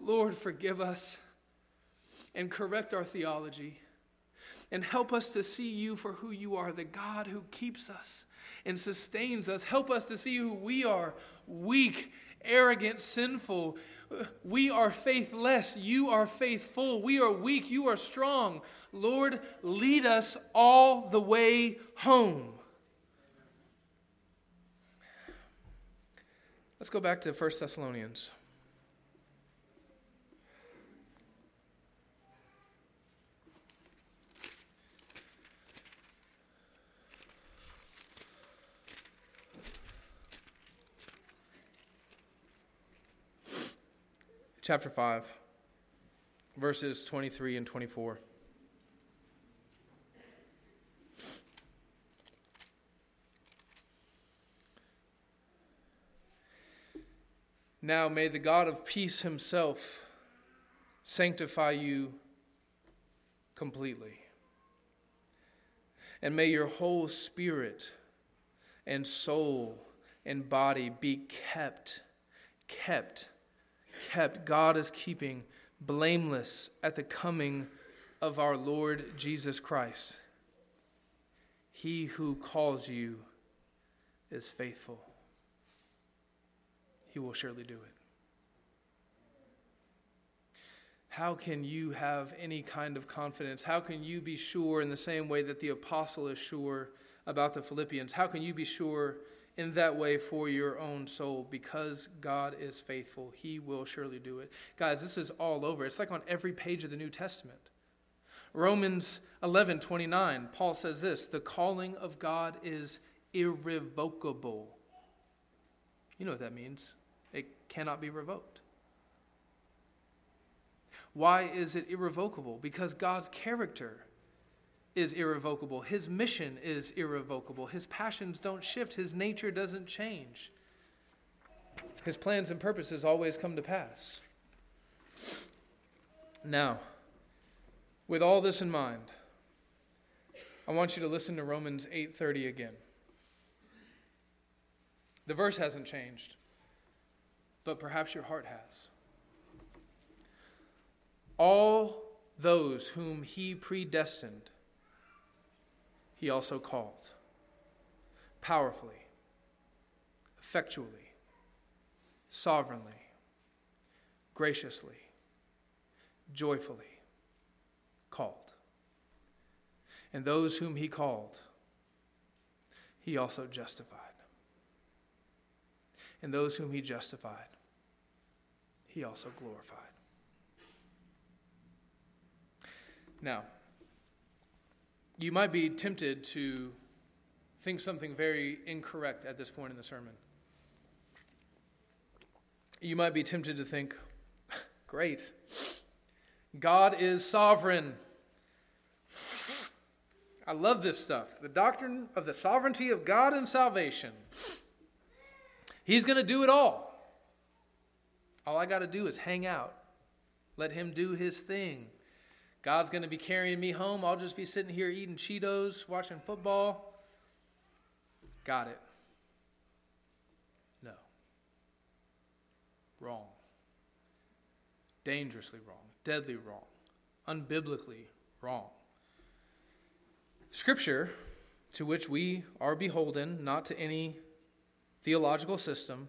Lord, forgive us and correct our theology and help us to see you for who you are, the God who keeps us and sustains us. Help us to see who we are weak, arrogant, sinful, we are faithless. You are faithful. We are weak. You are strong. Lord, lead us all the way home. Let's go back to 1 Thessalonians. Chapter 5, verses 23 and 24. Now may the God of peace himself sanctify you completely. And may your whole spirit and soul and body be kept, kept, kept. God is keeping blameless at the coming of our Lord Jesus Christ. He who calls you is faithful. He will surely do it. How can you have any kind of confidence? How can you be sure in the same way that the apostle is sure about the Philippians? How can you be sure in that way for your own soul? Because God is faithful, He will surely do it. Guys, this is all over. It's like on every page of the New Testament. Romans 11 29, Paul says this The calling of God is irrevocable. You know what that means it cannot be revoked. Why is it irrevocable? Because God's character is irrevocable. His mission is irrevocable. His passions don't shift. His nature doesn't change. His plans and purposes always come to pass. Now, with all this in mind, I want you to listen to Romans 8:30 again. The verse hasn't changed but perhaps your heart has. All those whom he predestined, he also called powerfully, effectually, sovereignly, graciously, joyfully called. And those whom he called, he also justified. And those whom he justified, he also glorified. Now, you might be tempted to think something very incorrect at this point in the sermon. You might be tempted to think, great, God is sovereign. I love this stuff. The doctrine of the sovereignty of God and salvation. He's going to do it all. All I got to do is hang out, let Him do His thing. God's going to be carrying me home. I'll just be sitting here eating Cheetos, watching football. Got it. No. Wrong. Dangerously wrong. Deadly wrong. Unbiblically wrong. Scripture, to which we are beholden, not to any theological system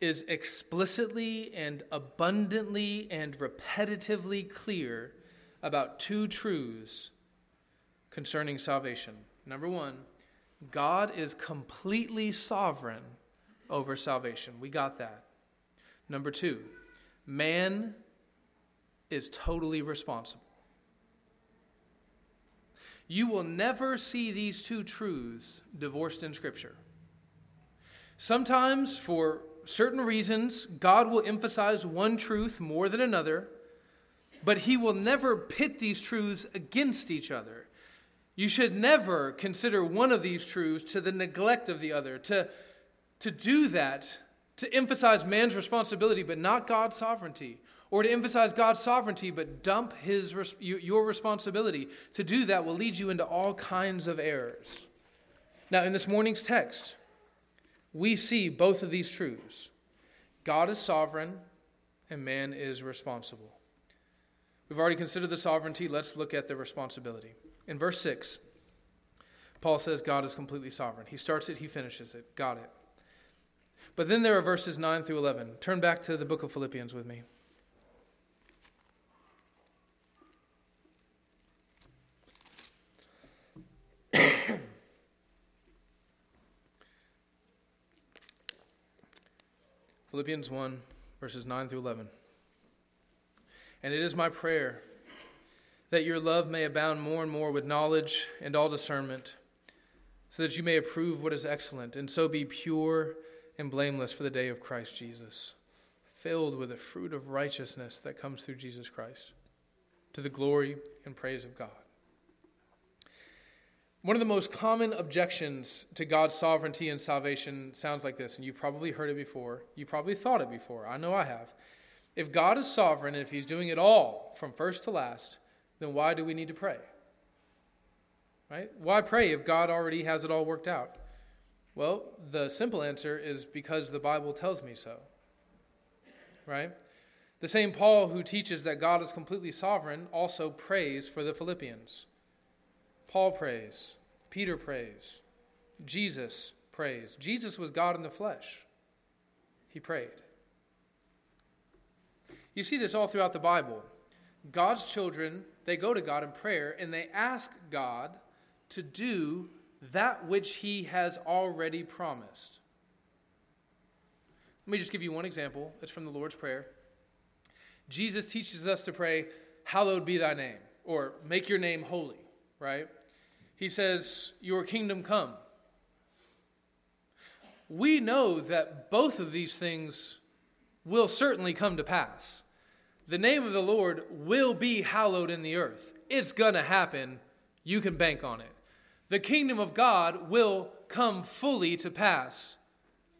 is explicitly and abundantly and repetitively clear about two truths concerning salvation. Number one, God is completely sovereign over salvation. We got that. Number two, man is totally responsible. You will never see these two truths divorced in Scripture. Sometimes, for certain reasons, God will emphasize one truth more than another, but He will never pit these truths against each other. You should never consider one of these truths to the neglect of the other. To, to do that, to emphasize man's responsibility but not God's sovereignty, or to emphasize God's sovereignty but dump his, your responsibility, to do that will lead you into all kinds of errors. Now, in this morning's text, we see both of these truths God is sovereign and man is responsible. We've already considered the sovereignty. Let's look at the responsibility. In verse 6, Paul says God is completely sovereign. He starts it, he finishes it. Got it. But then there are verses 9 through 11. Turn back to the book of Philippians with me. (coughs) Philippians 1, verses 9 through 11. And it is my prayer that your love may abound more and more with knowledge and all discernment, so that you may approve what is excellent, and so be pure and blameless for the day of Christ Jesus, filled with the fruit of righteousness that comes through Jesus Christ, to the glory and praise of God. One of the most common objections to God's sovereignty and salvation sounds like this, and you've probably heard it before. You probably thought it before. I know I have. If God is sovereign and if He's doing it all from first to last, then why do we need to pray? Right? Why pray if God already has it all worked out? Well, the simple answer is because the Bible tells me so. Right? The same Paul who teaches that God is completely sovereign also prays for the Philippians. Paul prays, Peter prays, Jesus prays. Jesus was God in the flesh. He prayed. You see this all throughout the Bible. God's children, they go to God in prayer and they ask God to do that which he has already promised. Let me just give you one example. It's from the Lord's Prayer. Jesus teaches us to pray, Hallowed be thy name, or make your name holy, right? He says, Your kingdom come. We know that both of these things will certainly come to pass. The name of the Lord will be hallowed in the earth. It's going to happen. You can bank on it the kingdom of God will come fully to pass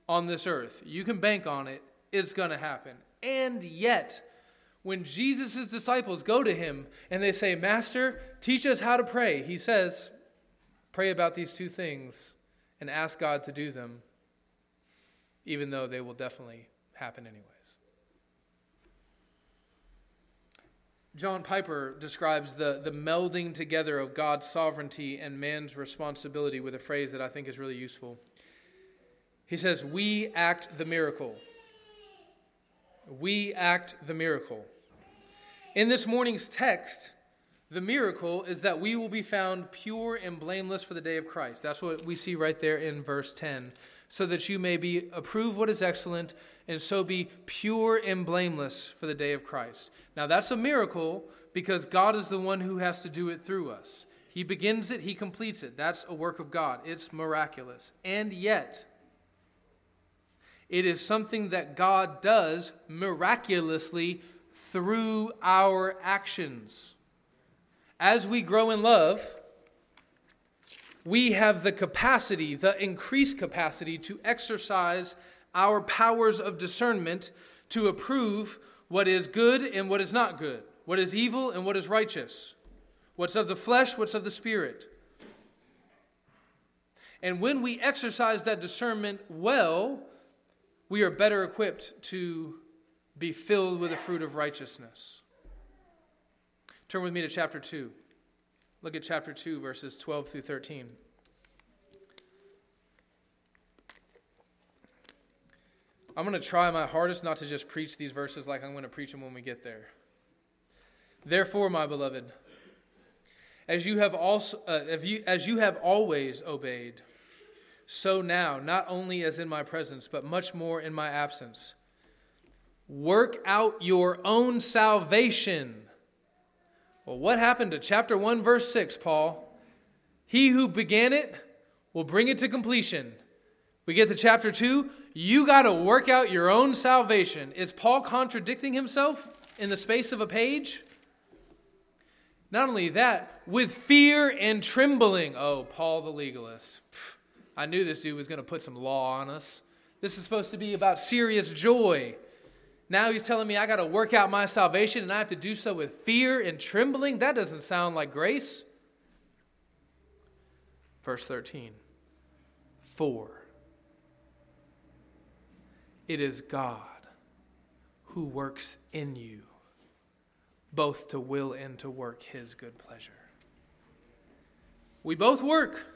on this earth. You can bank on it, it's going to happen. And yet, when Jesus' disciples go to him and they say, Master, teach us how to pray, he says, Pray about these two things and ask God to do them, even though they will definitely happen anyways. John Piper describes the, the melding together of God's sovereignty and man's responsibility with a phrase that I think is really useful. He says, We act the miracle. We act the miracle. In this morning's text, the miracle is that we will be found pure and blameless for the day of Christ. That's what we see right there in verse 10. So that you may be approve what is excellent, and so be pure and blameless for the day of Christ. Now, that's a miracle because God is the one who has to do it through us. He begins it, He completes it. That's a work of God. It's miraculous. And yet, it is something that God does miraculously through our actions. As we grow in love, we have the capacity, the increased capacity to exercise our powers of discernment to approve what is good and what is not good, what is evil and what is righteous, what's of the flesh, what's of the spirit. And when we exercise that discernment well, we are better equipped to be filled with the fruit of righteousness. Turn with me to chapter 2. Look at chapter 2, verses 12 through 13. I'm going to try my hardest not to just preach these verses like I'm going to preach them when we get there. Therefore, my beloved, as you have also uh, you, as you have always obeyed, so now, not only as in my presence, but much more in my absence, work out your own salvation. Well, what happened to chapter 1 verse 6, Paul? He who began it will bring it to completion. We get to chapter 2, you got to work out your own salvation. Is Paul contradicting himself in the space of a page? Not only that, with fear and trembling. Oh, Paul the legalist. I knew this dude was going to put some law on us. This is supposed to be about serious joy. Now he's telling me I got to work out my salvation and I have to do so with fear and trembling. That doesn't sound like grace. Verse 13. 4 it is God who works in you, both to will and to work his good pleasure. We both work.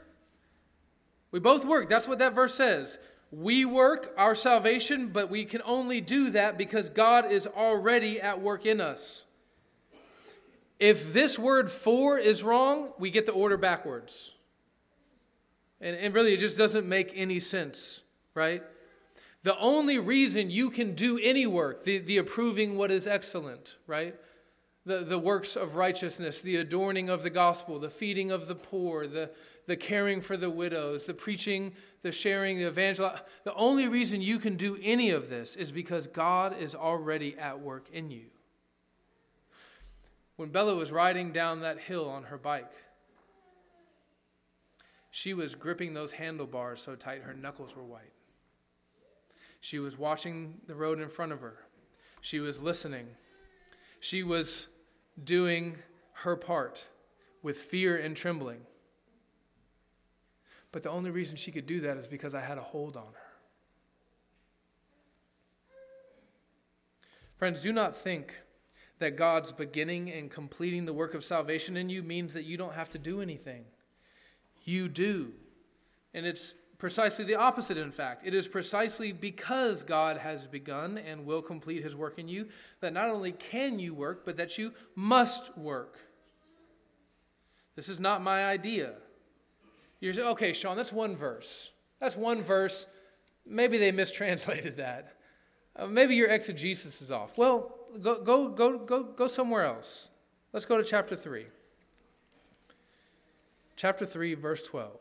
We both work. That's what that verse says. We work our salvation, but we can only do that because God is already at work in us. If this word for is wrong, we get the order backwards. And, and really, it just doesn't make any sense, right? The only reason you can do any work, the, the approving what is excellent, right? The, the works of righteousness, the adorning of the gospel, the feeding of the poor, the, the caring for the widows, the preaching the sharing, the evangel. The only reason you can do any of this is because God is already at work in you. When Bella was riding down that hill on her bike, she was gripping those handlebars so tight her knuckles were white. She was watching the road in front of her. She was listening. She was doing her part with fear and trembling. But the only reason she could do that is because I had a hold on her. Friends, do not think that God's beginning and completing the work of salvation in you means that you don't have to do anything. You do. And it's precisely the opposite, in fact. It is precisely because God has begun and will complete his work in you that not only can you work, but that you must work. This is not my idea. You're saying, okay, Sean, that's one verse. That's one verse. Maybe they (laughs) mistranslated that. Uh, maybe your exegesis is off. Well, go, go, go, go, go somewhere else. Let's go to chapter 3. Chapter 3, verse 12.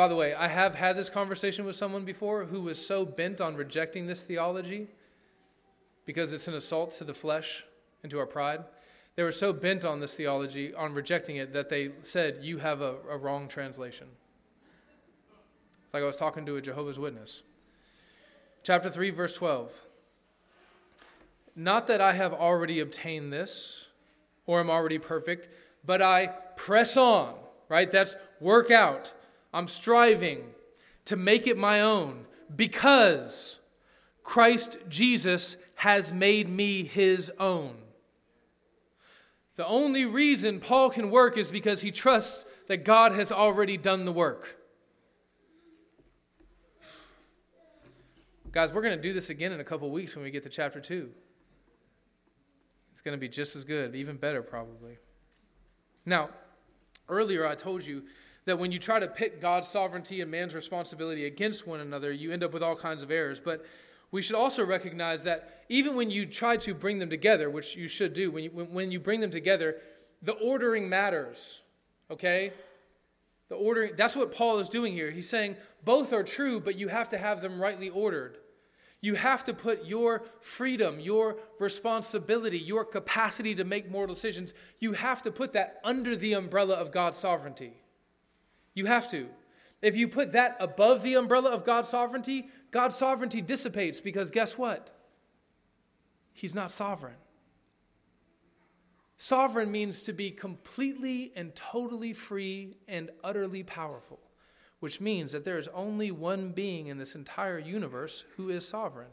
By the way, I have had this conversation with someone before who was so bent on rejecting this theology because it's an assault to the flesh and to our pride. They were so bent on this theology, on rejecting it, that they said, You have a, a wrong translation. It's like I was talking to a Jehovah's Witness. Chapter 3, verse 12. Not that I have already obtained this or am already perfect, but I press on, right? That's work out. I'm striving to make it my own because Christ Jesus has made me his own. The only reason Paul can work is because he trusts that God has already done the work. Guys, we're going to do this again in a couple weeks when we get to chapter 2. It's going to be just as good, even better, probably. Now, earlier I told you that when you try to pit God's sovereignty and man's responsibility against one another, you end up with all kinds of errors. But we should also recognize that even when you try to bring them together, which you should do, when you, when you bring them together, the ordering matters, okay? The ordering, that's what Paul is doing here. He's saying both are true, but you have to have them rightly ordered. You have to put your freedom, your responsibility, your capacity to make moral decisions, you have to put that under the umbrella of God's sovereignty. You have to. If you put that above the umbrella of God's sovereignty, God's sovereignty dissipates because guess what? He's not sovereign. Sovereign means to be completely and totally free and utterly powerful, which means that there is only one being in this entire universe who is sovereign.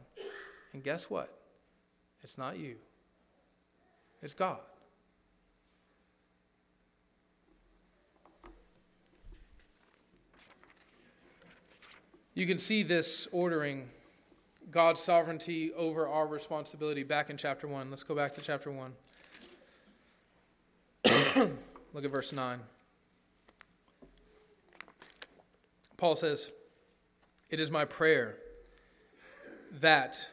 And guess what? It's not you, it's God. You can see this ordering God's sovereignty over our responsibility back in chapter 1. Let's go back to chapter 1. (coughs) Look at verse 9. Paul says, It is my prayer that,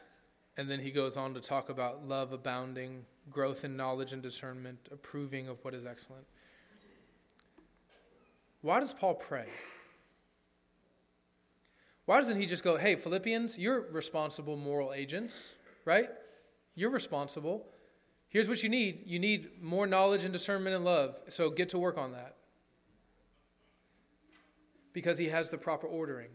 and then he goes on to talk about love abounding, growth in knowledge and discernment, approving of what is excellent. Why does Paul pray? Why doesn't he just go, hey, Philippians, you're responsible moral agents, right? You're responsible. Here's what you need you need more knowledge and discernment and love. So get to work on that. Because he has the proper ordering.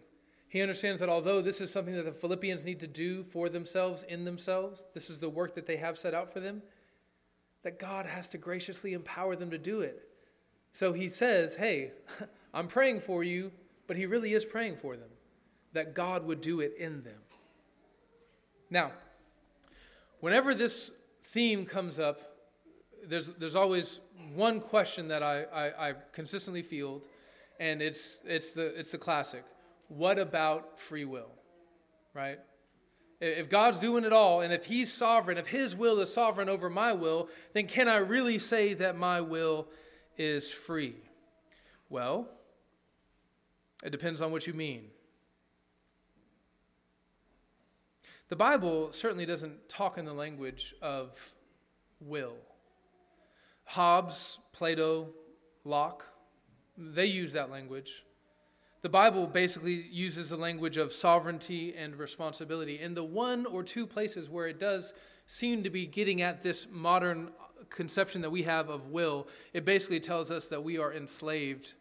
He understands that although this is something that the Philippians need to do for themselves, in themselves, this is the work that they have set out for them, that God has to graciously empower them to do it. So he says, Hey, (laughs) I'm praying for you, but he really is praying for them that God would do it in them. Now, whenever this theme comes up, there's, there's always one question that I, I, I consistently field, and it's, it's, the, it's the classic What about free will? Right? If God's doing it all, and if He's sovereign, if His will is sovereign over my will, then can I really say that my will is free? Well, it depends on what you mean. The Bible certainly doesn't talk in the language of will. Hobbes, Plato, Locke, they use that language. The Bible basically uses the language of sovereignty and responsibility. In the one or two places where it does seem to be getting at this modern conception that we have of will, it basically tells us that we are enslaved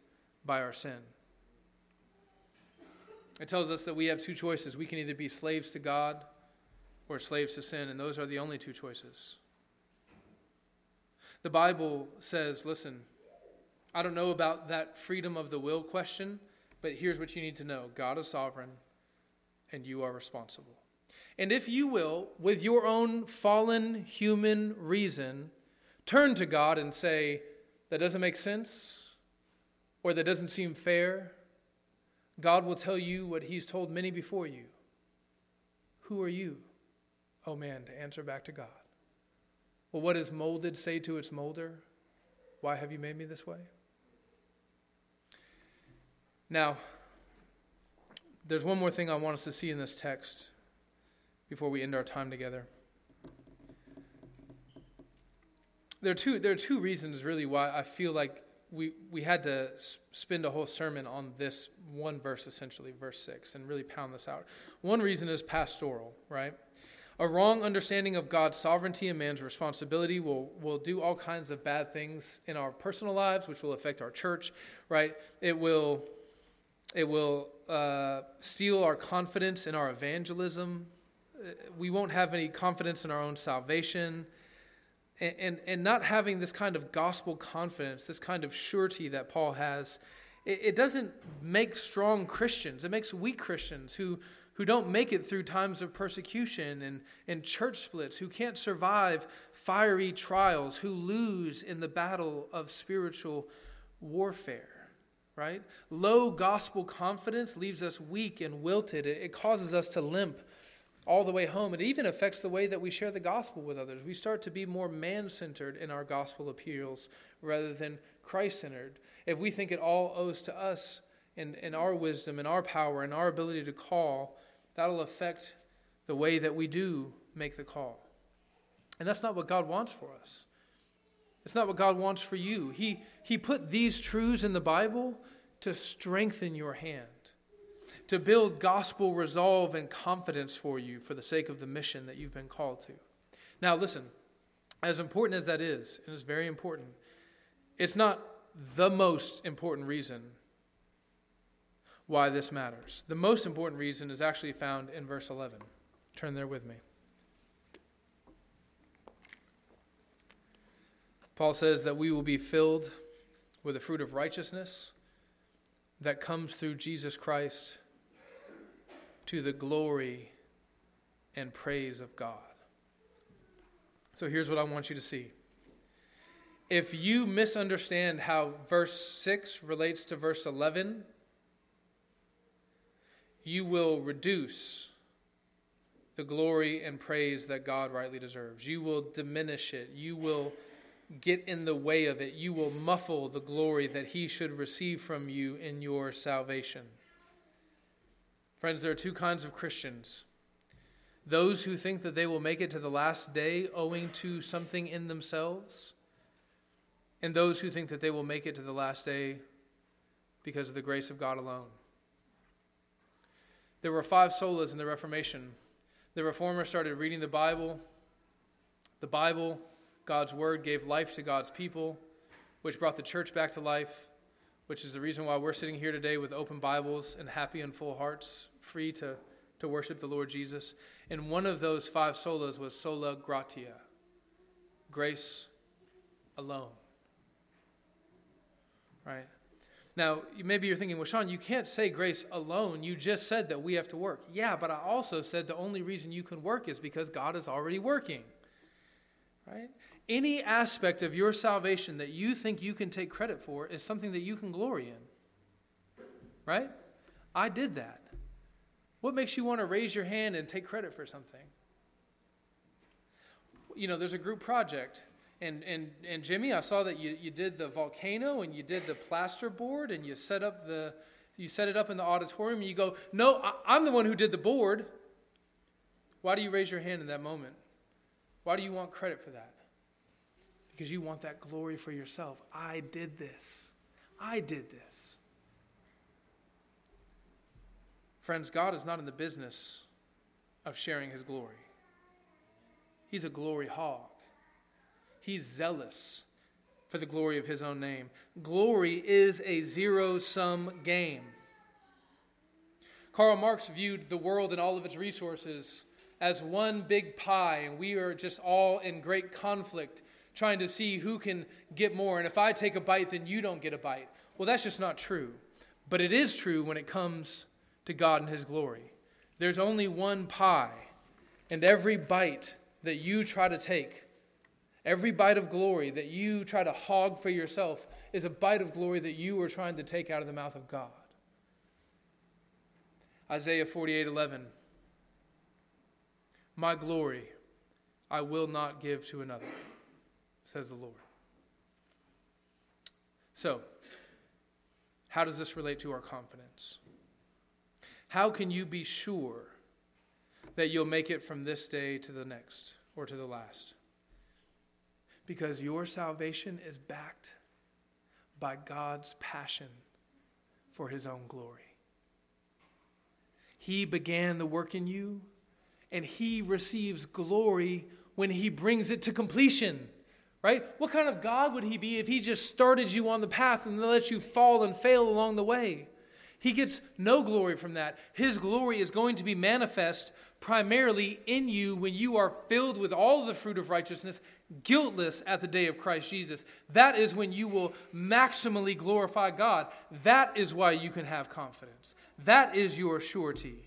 by our sin. It tells us that we have two choices. We can either be slaves to God or slaves to sin, and those are the only two choices. The Bible says, listen, I don't know about that freedom of the will question, but here's what you need to know God is sovereign, and you are responsible. And if you will, with your own fallen human reason, turn to God and say, that doesn't make sense, or that doesn't seem fair, God will tell you what He's told many before you. Who are you, oh man, to answer back to God? Well, what does molded say to its molder? Why have you made me this way? Now, there's one more thing I want us to see in this text before we end our time together. There are two, there are two reasons, really, why I feel like we, we had to spend a whole sermon on this one verse, essentially, verse 6, and really pound this out. One reason is pastoral, right? A wrong understanding of God's sovereignty and man's responsibility will, will do all kinds of bad things in our personal lives, which will affect our church, right? It will, it will uh, steal our confidence in our evangelism. We won't have any confidence in our own salvation. And, and, and not having this kind of gospel confidence, this kind of surety that Paul has, it, it doesn't make strong Christians. It makes weak Christians who, who don't make it through times of persecution and, and church splits, who can't survive fiery trials, who lose in the battle of spiritual warfare, right? Low gospel confidence leaves us weak and wilted. It, causes us to limp all the way home. It even affects the way that we share the gospel with others. We start to be more man centered in our gospel appeals rather than Christ centered. If we think it all owes to us and, and our wisdom and our power and our ability to call, that'll affect the way that we do make the call. And that's not what God wants for us. It's not what God wants for you. He, he put these truths in the Bible to strengthen your hand to build gospel resolve and confidence for you for the sake of the mission that you've been called to. Now, listen, as important as that is, and it's very important, it's not the most important reason why this matters. The most important reason is actually found in verse 11. Turn there with me. Paul says that we will be filled with the fruit of righteousness that comes through Jesus Christ to the glory and praise of God. So here's what I want you to see. If you misunderstand how verse 6 relates to verse 11, you will reduce the glory and praise that God rightly deserves. You will diminish it. You will get in the way of it. You will muffle the glory that He should receive from you in your salvation. Friends, there are two kinds of Christians those who think that they will make it to the last day owing to something in themselves, and those who think that they will make it to the last day because of the grace of God alone. There were five solas in the Reformation. The reformers started reading the Bible. The Bible, God's Word, gave life to God's people, which brought the church back to life which is the reason why we're sitting here today with open Bibles and happy and full hearts, free to, to worship the Lord Jesus. And one of those five solas was sola gratia, grace alone. Right? Now, maybe you're thinking, well, Sean, you can't say grace alone. You just said that we have to work. Yeah, but I also said the only reason you can work is because God is already working. Right? any aspect of your salvation that you think you can take credit for is something that you can glory in. Right? I did that. What makes you want to raise your hand and take credit for something? You know, there's a group project. And, and, and Jimmy, I saw that you, you did the volcano and you did the plaster board and you set up the you set it up in the auditorium and you go, No, I, I'm the one who did the board. Why do you raise your hand in that moment? Why do you want credit for that? because you want that glory for yourself. I did this. I did this. Friends, God is not in the business of sharing his glory. He's a glory hog. He's zealous for the glory of his own name. Glory is a zero sum game. Karl Marx viewed the world and all of its resources as one big pie, and we are just all in great conflict trying to see who can get more. And if I take a bite, then you don't get a bite. Well, that's just not true. But it is true when it comes to God and His glory. There's only one pie, and every bite that you try to take, every bite of glory that you try to hog for yourself, is a bite of glory that you are trying to take out of the mouth of God. Isaiah 48 11. My glory I will not give to another, says the Lord. So, how does this relate to our confidence? How can you be sure that you'll make it from this day to the next or to the last? Because your salvation is backed by God's passion for his own glory. He began the work in you, and he receives glory when he brings it to completion. Right? What kind of God would he be if he just started you on the path and let you fall and fail along the way? He gets no glory from that. His glory is going to be manifest primarily in you when you are filled with all the fruit of righteousness, guiltless at the day of Christ Jesus. That is when you will maximally glorify God. That is why you can have confidence. That is your surety.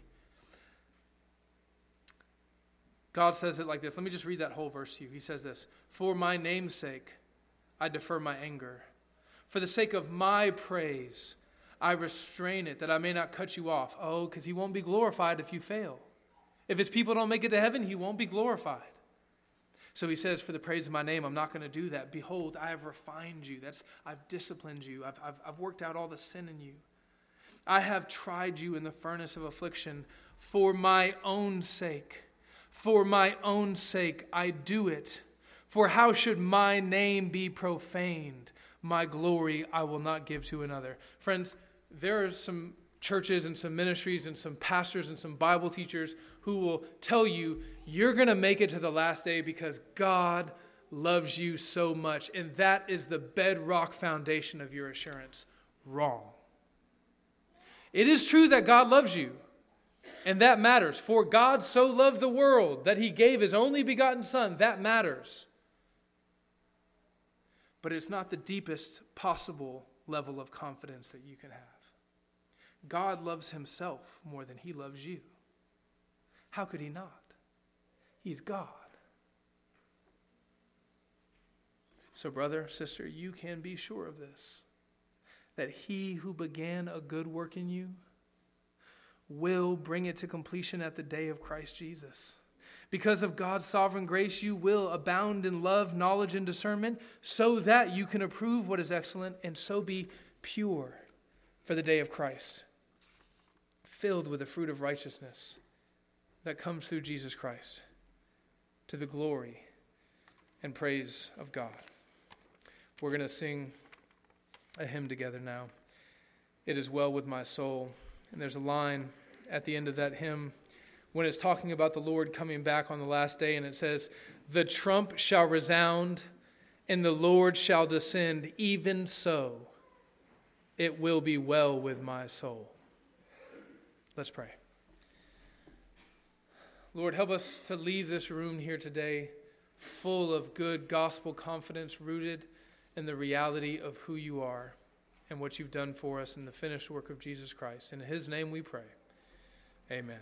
God says it like this. Let me just read that whole verse to you. He says this For my name's sake, I defer my anger. For the sake of my praise, I restrain it, that I may not cut you off. Oh, because he won't be glorified if you fail. If his people don't make it to heaven, he won't be glorified. So he says, For the praise of my name, I'm not going to do that. Behold, I have refined you. That's, I've disciplined you. I've, I've, I've worked out all the sin in you. I have tried you in the furnace of affliction for my own sake. For my own sake, I do it. For how should my name be profaned? My glory I will not give to another. Friends, there are some churches and some ministries and some pastors and some Bible teachers who will tell you you're going to make it to the last day because God loves you so much. And that is the bedrock foundation of your assurance. Wrong. It is true that God loves you, and that matters. For God so loved the world that he gave his only begotten Son. That matters. But it's not the deepest possible level of confidence that you can have. God loves himself more than he loves you. How could he not? He's God. So, brother, sister, you can be sure of this that he who began a good work in you will bring it to completion at the day of Christ Jesus. Because of God's sovereign grace, you will abound in love, knowledge, and discernment, so that you can approve what is excellent and so be pure for the day of Christ filled with the fruit of righteousness that comes through Jesus Christ to the glory and praise of God. We're going to sing a hymn together now. It is well with my soul. And there's a line at the end of that hymn when it's talking about the Lord coming back on the last day, and it says, The trump shall resound, and the Lord shall descend, even so it will be well with my soul. Let's pray. Lord, help us to leave this room here today full of good gospel confidence, rooted in the reality of who you are and what you've done for us in the finished work of Jesus Christ. In his name we pray. Amen.